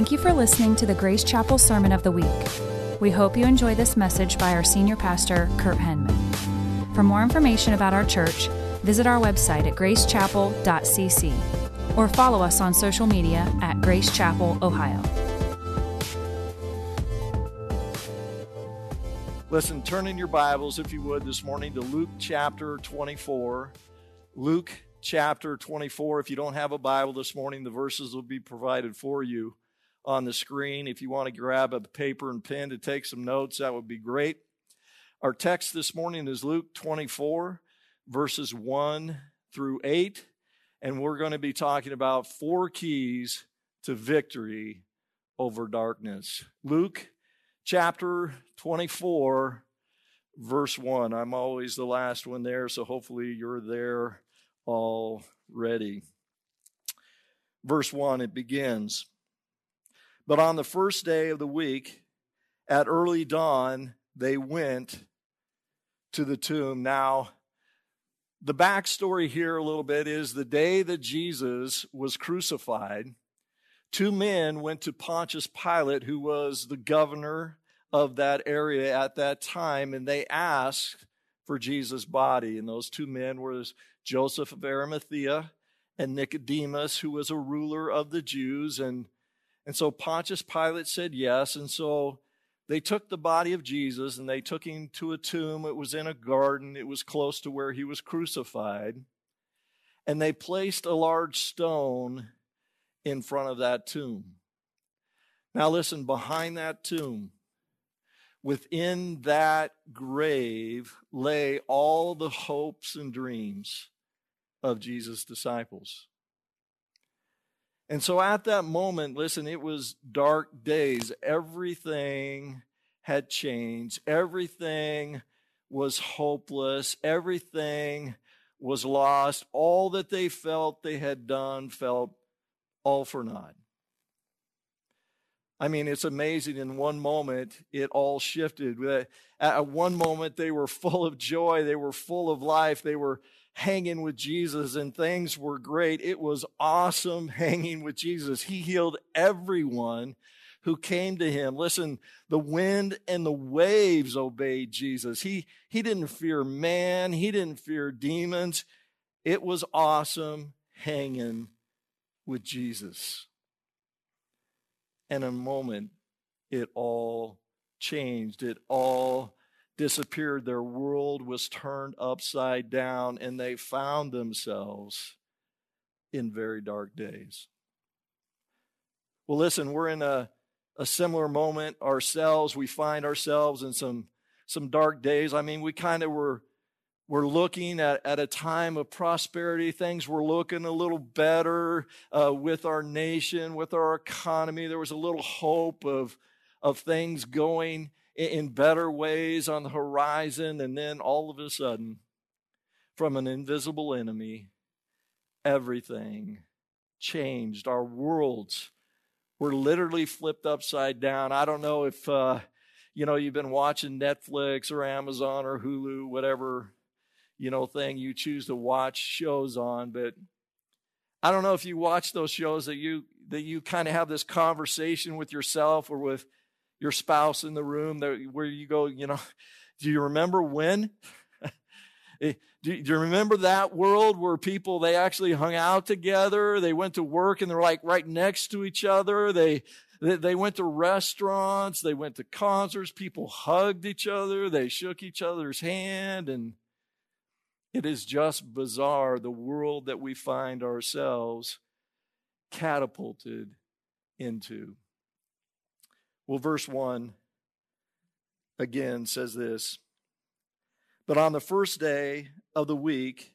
Thank you for listening to the Grace Chapel Sermon of the Week. We hope you enjoy this message by our senior pastor, Kurt Henman. For more information about our church, visit our website at gracechapel.cc or follow us on social media at Grace Chapel, Ohio. Listen, turn in your Bibles, if you would, this morning to Luke chapter 24. Luke chapter 24. If you don't have a Bible this morning, the verses will be provided for you on the screen. If you want to grab a paper and pen to take some notes, that would be great. Our text this morning is Luke 24, verses 1 through 8. And we're going to be talking about four keys to victory over darkness. Luke chapter 24, verse 1. I'm always the last one there, so hopefully you're there already. Verse 1, it begins But on the first day of the week, at early dawn, they went to the tomb. Now, the backstory here a little bit is the day that Jesus was crucified, two men went to Pontius Pilate, who was the governor of that area at that time, and they asked for Jesus' body. And those two men were Joseph of Arimathea and Nicodemus, who was a ruler of the Jews. And, and so Pontius Pilate said yes. And so they took the body of Jesus and they took him to a tomb. It was in a garden, it was close to where he was crucified. And they placed a large stone in front of that tomb. Now, listen, behind that tomb, within that grave lay all the hopes and dreams of Jesus' disciples. And so at that moment, listen, it was dark days. Everything had changed. Everything was hopeless. Everything was lost. All that they felt they had done felt all for naught. I mean, it's amazing. In one moment, it all shifted. At one moment, they were full of joy, they were full of life, they were hanging with Jesus, and things were great. It was awesome hanging with Jesus. He healed everyone who came to him. Listen, the wind and the waves obeyed Jesus. He, he didn't fear man, he didn't fear demons. It was awesome hanging with Jesus. And in a moment, it all changed. It all disappeared. Their world was turned upside down, and they found themselves in very dark days. Well, listen, we're in a, a similar moment ourselves. We find ourselves in some, some dark days. I mean, we kind of were we're looking at, at a time of prosperity. Things were looking a little better uh, with our nation, with our economy. There was a little hope of, of things going in, better ways on the horizon. And then all of a sudden, from an invisible enemy, everything changed. Our worlds were literally flipped upside down. I don't know if, uh, you know, you've been watching Netflix or Amazon or Hulu, whatever you know, thing you choose to watch shows on. But I don't know if you watch those shows that you that you kind of have this conversation with yourself or with your spouse in the room that, where you go, you know, do you remember when? Eh, do you remember that world where people they actually hung out together? They went to work and they're like right next to each other. They they went to restaurants, they went to concerts, people hugged each other, they shook each other's hand and it is just bizarre the world that we find ourselves catapulted into. Well, verse 1 again says this But on the first day of the week,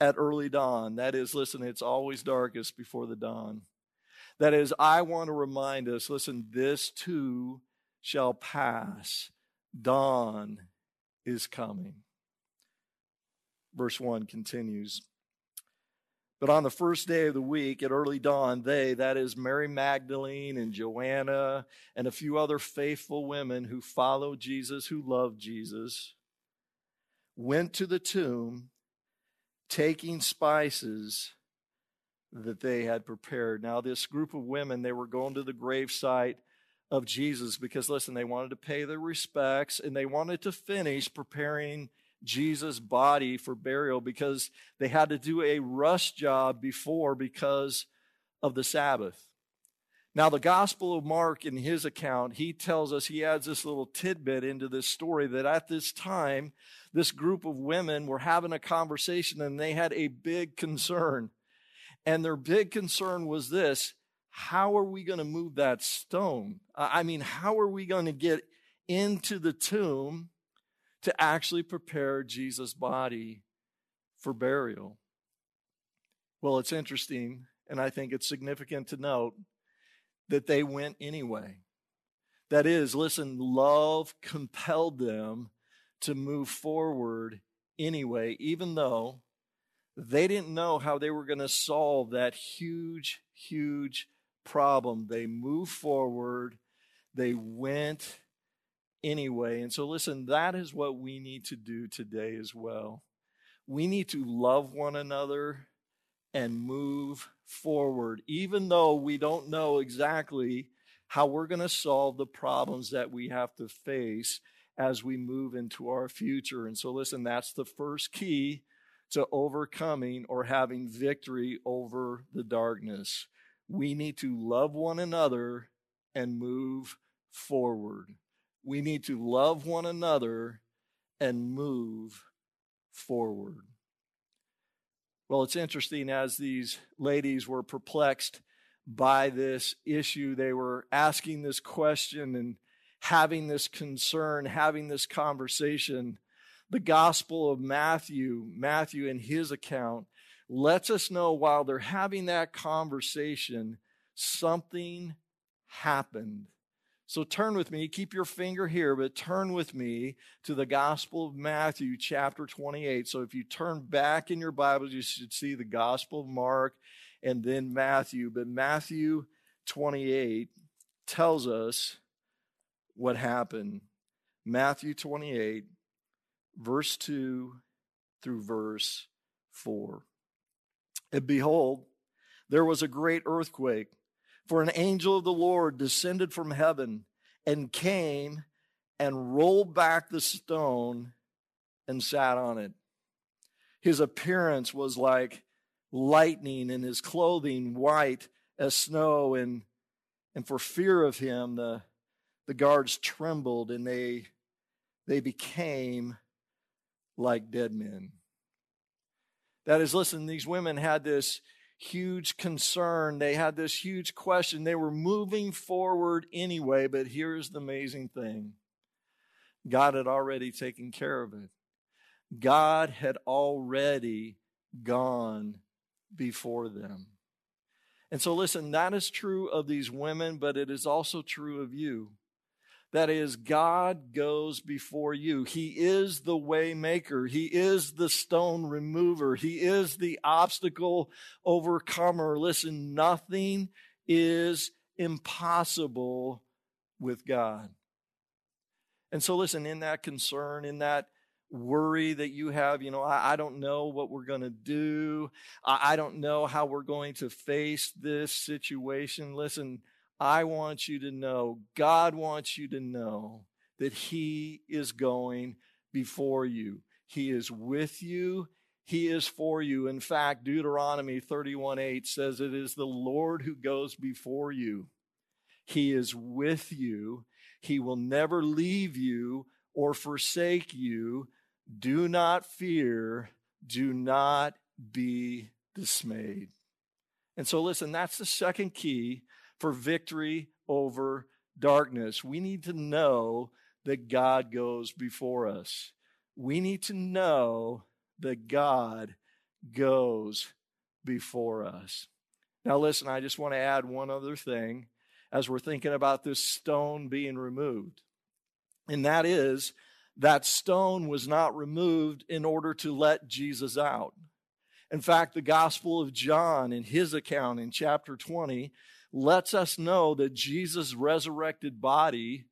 at early dawn, that is, listen, it's always darkest before the dawn. That is, I want to remind us listen, this too shall pass. Dawn is coming. Verse 1 continues. But on the first day of the week at early dawn, they, that is Mary Magdalene and Joanna and a few other faithful women who followed Jesus, who loved Jesus, went to the tomb taking spices that they had prepared. Now, this group of women, they were going to the gravesite of Jesus because, listen, they wanted to pay their respects and they wanted to finish preparing Jesus' body for burial because they had to do a rush job before because of the Sabbath. Now, the Gospel of Mark, in his account, he tells us, he adds this little tidbit into this story that at this time, this group of women were having a conversation and they had a big concern. And their big concern was this how are we going to move that stone? I mean, how are we going to get into the tomb to actually prepare Jesus' body for burial? Well, it's interesting, and I think it's significant to note that they went anyway. That is, listen, love compelled them to move forward anyway, even though they didn't know how they were going to solve that huge, huge problem. They moved forward, they went anyway. And so, listen, that is what we need to do today as well. We need to love one another and move forward, even though we don't know exactly how we're going to solve the problems that we have to face as we move into our future. And so, listen, that's the first key to overcoming or having victory over the darkness. We need to love one another and move forward. We need to love one another and move forward. Well, it's interesting as these ladies were perplexed by this issue, they were asking this question and having this concern, having this conversation. The Gospel of Matthew, Matthew in his account, lets us know while they're having that conversation, something happened. So turn with me, keep your finger here, but turn with me to the Gospel of Matthew, chapter 28. So if you turn back in your Bibles, you should see the Gospel of Mark and then Matthew. But Matthew 28 tells us what happened. Matthew 28, verse 2 through verse 4. And behold, there was a great earthquake, for an angel of the Lord descended from heaven and came and rolled back the stone and sat on it. His appearance was like lightning, and his clothing white as snow. And, and for fear of him, the, the guards trembled and they, they became like dead men. That is, listen, these women had this huge concern. They had this huge question. They were moving forward anyway, but here's the amazing thing God had already taken care of it. God had already gone before them. And so, listen, that is true of these women, but it is also true of you. That is, God goes before you. He is the way maker. He is the stone remover. He is the obstacle overcomer. Listen, nothing is impossible with God. And so, listen, in that concern, in that worry that you have, you know, I, I don't know what we're going to do. I, I don't know how we're going to face this situation. Listen, I want you to know, God wants you to know that He is going before you. He is with you. He is for you. In fact, Deuteronomy 31 8 says, It is the Lord who goes before you. He is with you. He will never leave you or forsake you. Do not fear. Do not be dismayed. And so, listen, that's the second key for victory over darkness. We need to know that God goes before us. We need to know that God goes before us. Now, listen, I just want to add one other thing as we're thinking about this stone being removed. And that is, that stone was not removed in order to let Jesus out. In fact, the Gospel of John, in his account in chapter 20, lets us know that Jesus' resurrected body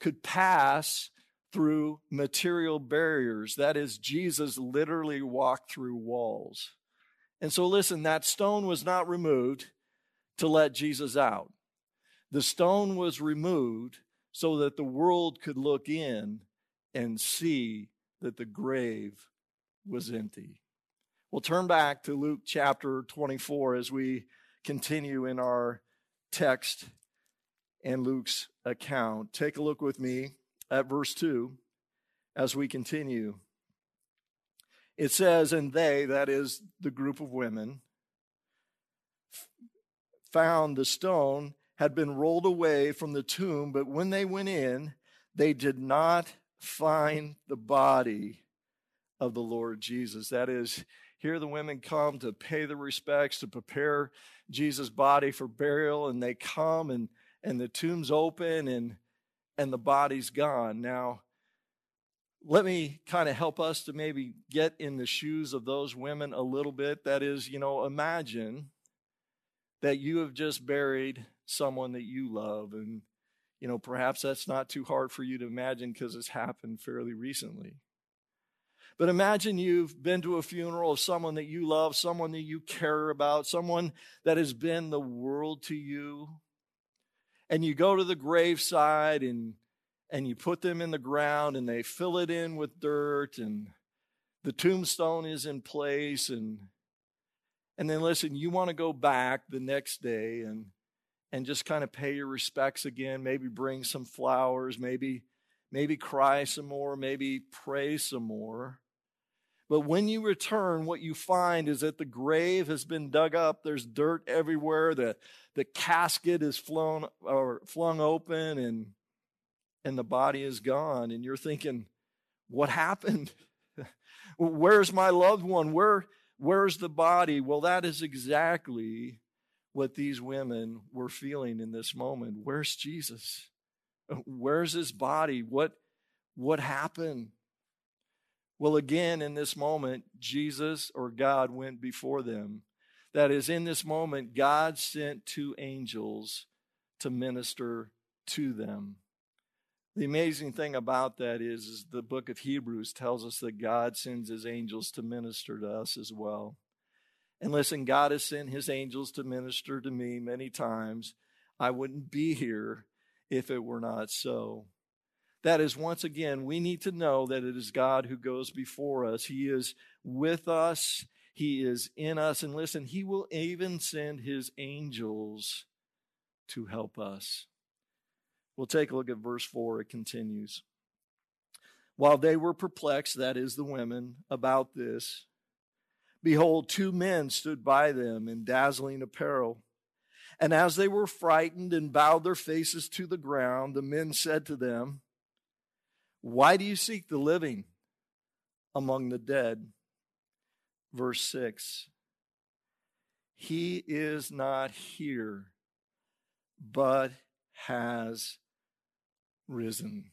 could pass through material barriers. That is, Jesus literally walked through walls. And so, listen, that stone was not removed to let Jesus out. The stone was removed so that the world could look in and see that the grave was empty. We'll turn back to Luke chapter 24 as we continue in our text and Luke's account. Take a look with me at verse 2 as we continue. It says, And they, that is the group of women, found the stone had been rolled away from the tomb, but when they went in, they did not find the body of the Lord Jesus. That is, here the women come to pay the respects, to prepare Jesus' body for burial, and they come and and the tomb's open and and the body's gone. Now, let me kind of help us to maybe get in the shoes of those women a little bit. That is, you know, imagine that you have just buried someone that you love. And, you know, perhaps that's not too hard for you to imagine because it's happened fairly recently. But imagine you've been to a funeral of someone that you love, someone that you care about, someone that has been the world to you. And you go to the graveside and and you put them in the ground and they fill it in with dirt and the tombstone is in place and and then listen, you want to go back the next day and and just kind of pay your respects again, maybe bring some flowers, maybe maybe cry some more, maybe pray some more. But when you return, what you find is that the grave has been dug up. There's dirt everywhere. The, the casket is flown or flung open and, and the body is gone. And you're thinking, what happened? Where's my loved one? Where, where's the body? Well, that is exactly what these women were feeling in this moment. Where's Jesus? Uh, where's his body? What, what happened? Well, again, in this moment, Jesus or God went before them. That is, in this moment, God sent two angels to minister to them. The amazing thing about that is, is the book of Hebrews tells us that God sends his angels to minister to us as well. And listen, God has sent his angels to minister to me many times. I wouldn't be here if it were not so. That is, once again, we need to know that it is God who goes before us. He is with us, He is in us. And listen, He will even send His angels to help us. We'll take a look at verse 4. It continues. While they were perplexed, that is, the women, about this, Behold, two men stood by them in dazzling apparel. And as they were frightened and bowed their faces to the ground, the men said to them, Why do you seek the living among the dead? Verse 6 He is not here, but has risen.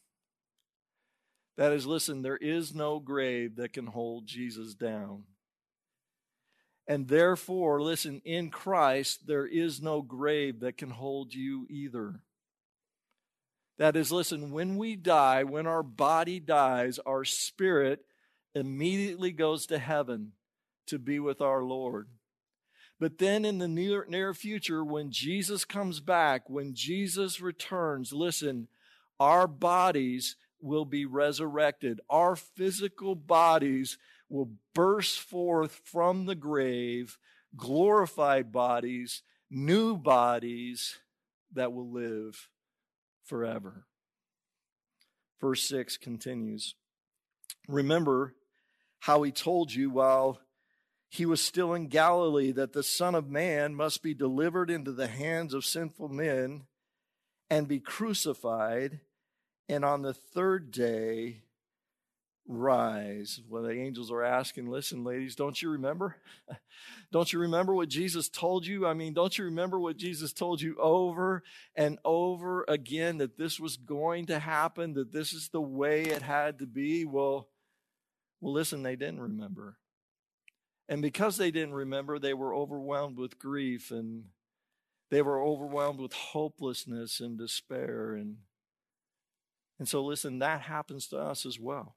That is, listen, there is no grave that can hold Jesus down. And therefore, listen, in Christ, there is no grave that can hold you either. That is, listen, when we die, when our body dies, our spirit immediately goes to heaven to be with our Lord. But then in the near, near future, when Jesus comes back, when Jesus returns, listen, our bodies will be resurrected. Our physical bodies will burst forth from the grave, glorified bodies, new bodies that will live forever. Verse 6 continues Remember how he told you while he was still in Galilee that the Son of Man must be delivered into the hands of sinful men and be crucified, and on the third day rise. Well, the angels are asking, listen, ladies, don't you remember? don't you remember what Jesus told you? I mean, don't you remember what Jesus told you over and over again that this was going to happen, that this is the way it had to be? Well, well, listen, they didn't remember. And because they didn't remember, they were overwhelmed with grief and they were overwhelmed with hopelessness and despair and and so listen, that happens to us as well.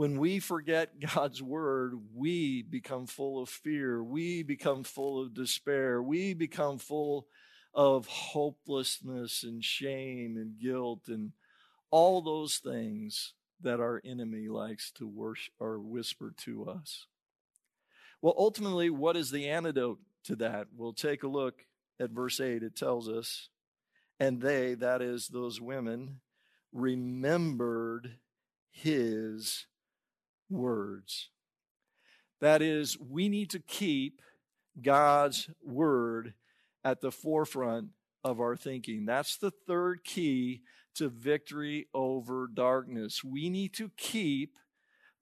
When we forget God's word, we become full of fear. We become full of despair. We become full of hopelessness and shame and guilt and all those things that our enemy likes to worship or whisper to us. Well, ultimately, what is the antidote to that? We'll take a look at verse 8. It tells us, and they, that is, those women, remembered his words. That is, we need to keep God's word at the forefront of our thinking. That's the third key to victory over darkness. We need to keep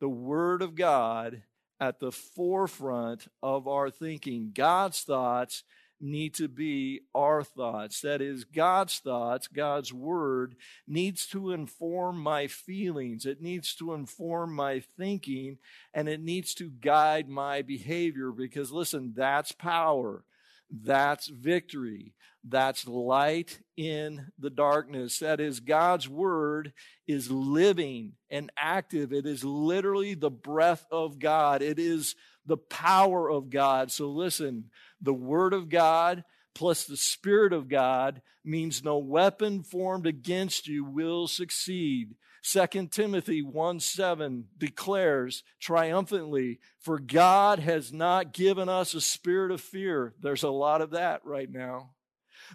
the word of God at the forefront of our thinking. God's thoughts need to be our thoughts. That is, God's thoughts, God's word needs to inform my feelings. It needs to inform my thinking and it needs to guide my behavior because listen, that's power. That's victory. That's light in the darkness. That is, God's word is living and active. It is literally the breath of God. It is the power of God. So listen, the Word of God plus the Spirit of God means no weapon formed against you will succeed. 2 Timothy 1 7 declares triumphantly, For God has not given us a spirit of fear. There's a lot of that right now,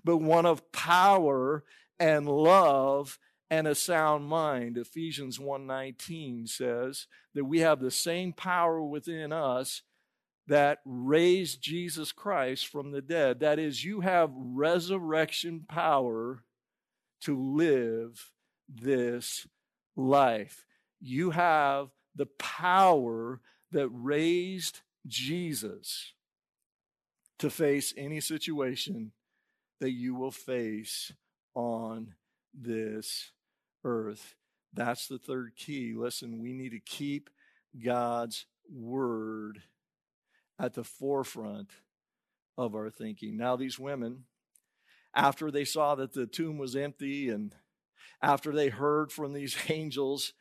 but one of power and love and a sound mind. Ephesians 1:19 says that we have the same power within us that raised Jesus Christ from the dead. That is, you have resurrection power to live this life. You have the power that raised Jesus to face any situation that you will face on this earth. That's the third key. Listen, we need to keep God's word at the forefront of our thinking. Now, these women, after they saw that the tomb was empty and after they heard from these angels,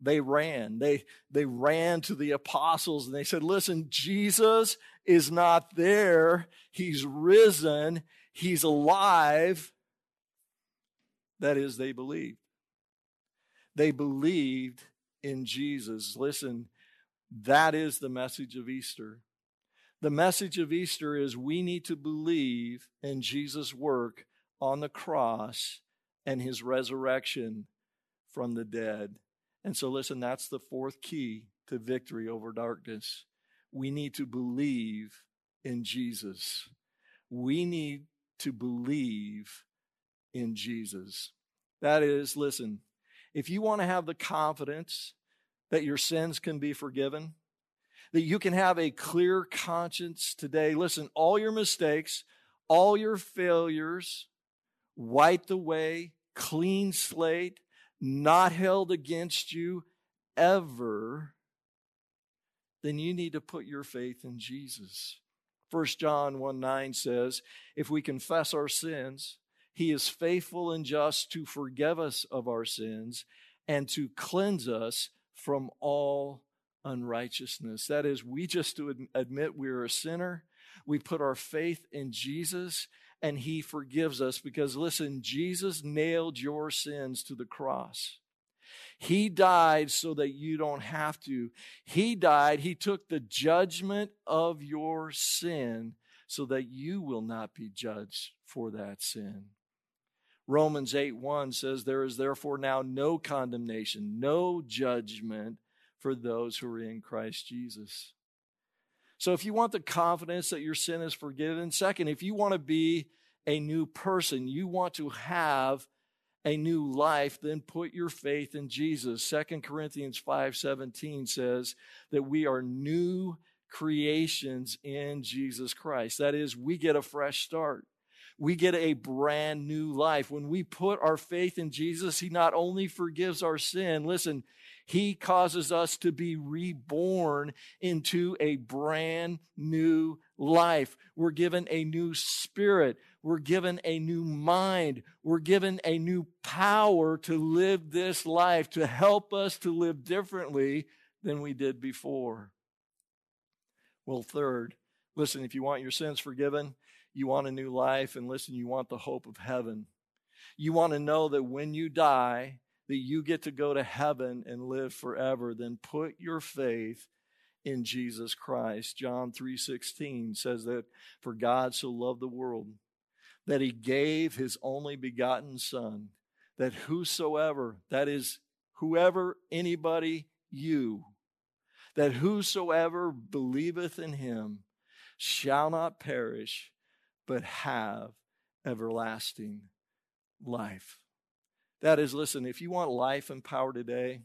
they ran. They, they ran to the apostles and they said, Listen, Jesus is not there. He's risen. He's alive. That is, they believed. They believed in Jesus. Listen, that is the message of Easter. The message of Easter is we need to believe in Jesus' work on the cross and his resurrection from the dead. And so, listen, that's the fourth key to victory over darkness. We need to believe in Jesus. We need to believe in Jesus. That is, listen, if you want to have the confidence that your sins can be forgiven, that you can have a clear conscience today. Listen, all your mistakes, all your failures wiped away, clean slate, not held against you ever, then you need to put your faith in Jesus. 1 John 1 9 says, If we confess our sins, he is faithful and just to forgive us of our sins and to cleanse us from all unrighteousness. That is, we just admit we're a sinner. We put our faith in Jesus and he forgives us because listen, Jesus nailed your sins to the cross. He died so that you don't have to. He died, he took the judgment of your sin so that you will not be judged for that sin. Romans 8 1 says, There is therefore now no condemnation, no judgment for those who are in Christ Jesus. So, if you want the confidence that your sin is forgiven, second, if you want to be a new person, you want to have a new life, then put your faith in Jesus. Second Corinthians 5:17 says that we are new creations in Jesus Christ. That is, we get a fresh start. We get a brand new life. When we put our faith in Jesus, He not only forgives our sin, listen, he causes us to be reborn into a brand new life. We're given a new spirit. We're given a new mind. We're given a new power to live this life, to help us to live differently than we did before. Well, third, listen, if you want your sins forgiven, you want a new life, and listen, you want the hope of heaven. You want to know that when you die, that you get to go to heaven and live forever, then put your faith in Jesus Christ. John 3:16 says that for God so loved the world that he gave his only begotten son that whosoever that is whoever anybody you that whosoever believeth in him shall not perish but have everlasting life. That is, listen, if you want life and power today,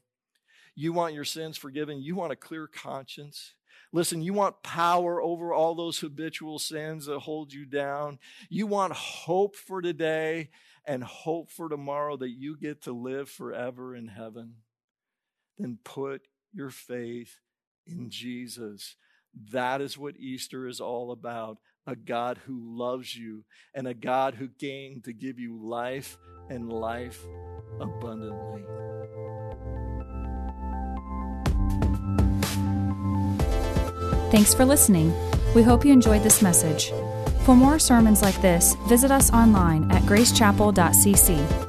you want your sins forgiven, you want a clear conscience. Listen, you want power over all those habitual sins that hold you down. You want hope for today and hope for tomorrow that you get to live forever in heaven. Then put your faith in Jesus. That is what Easter is all about a God who loves you and a God who came to give you life and life abundantly. Thanks for listening. We hope you enjoyed this message. For more sermons like this, visit us online at gracechapel.cc